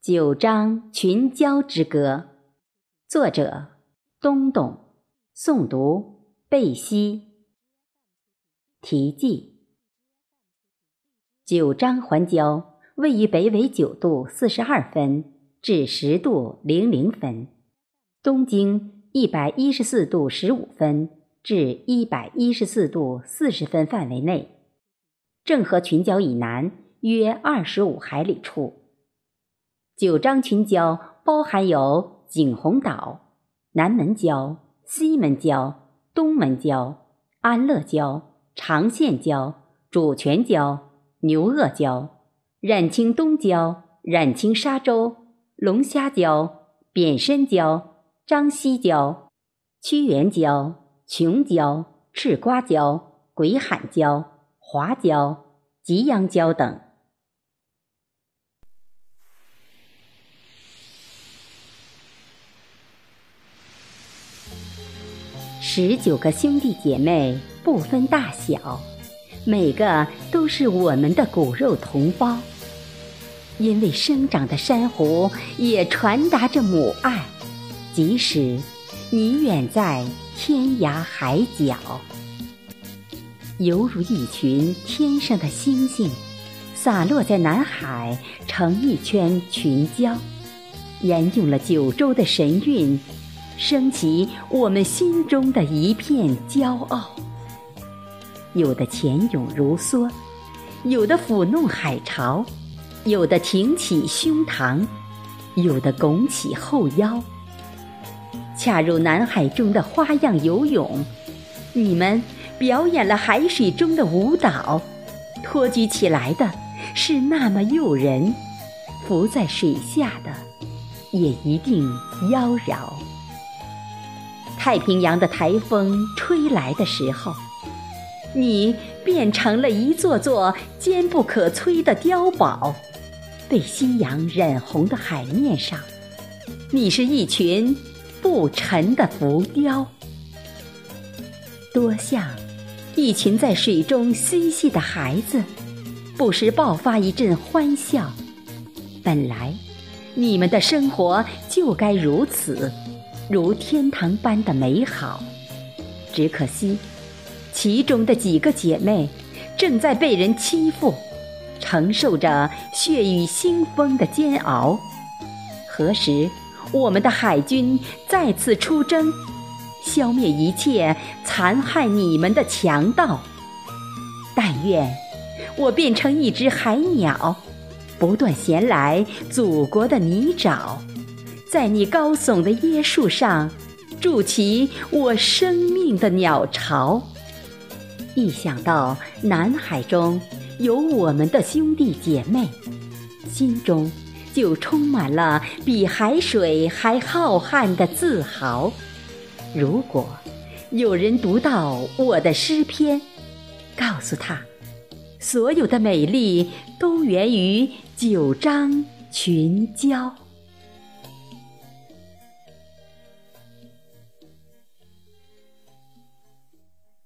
九章群交之歌，作者东东，诵读贝西。题记：九章环礁位于北纬九度四十二分至十度零零分，东经一百一十四度十五分至一百一十四度四十分范围内，郑和群礁以南约二十五海里处。九章群礁包含有景洪岛、南门礁、西门礁、东门礁、安乐礁、长线礁、主权礁、牛轭礁、冉青东礁、冉青沙洲、龙虾礁、扁身礁、张西礁、屈原礁、琼礁、赤瓜礁、鬼喊礁、华礁、吉阳礁等。十九个兄弟姐妹不分大小，每个都是我们的骨肉同胞。因为生长的珊瑚也传达着母爱，即使你远在天涯海角，犹如一群天上的星星，洒落在南海，成一圈群礁，沿用了九州的神韵。升起我们心中的一片骄傲。有的潜涌如梭，有的抚弄海潮，有的挺起胸膛，有的拱起后腰，恰如南海中的花样游泳。你们表演了海水中的舞蹈，托举起来的是那么诱人，浮在水下的也一定妖娆。太平洋的台风吹来的时候，你变成了一座座坚不可摧的碉堡，被夕阳染红的海面上，你是一群不沉的浮雕，多像一群在水中嬉戏的孩子，不时爆发一阵欢笑。本来，你们的生活就该如此。如天堂般的美好，只可惜，其中的几个姐妹正在被人欺负，承受着血雨腥风的煎熬。何时我们的海军再次出征，消灭一切残害你们的强盗？但愿我变成一只海鸟，不断衔来祖国的泥沼。在你高耸的椰树上，筑起我生命的鸟巢。一想到南海中有我们的兄弟姐妹，心中就充满了比海水还浩瀚的自豪。如果有人读到我的诗篇，告诉他，所有的美丽都源于九章群交。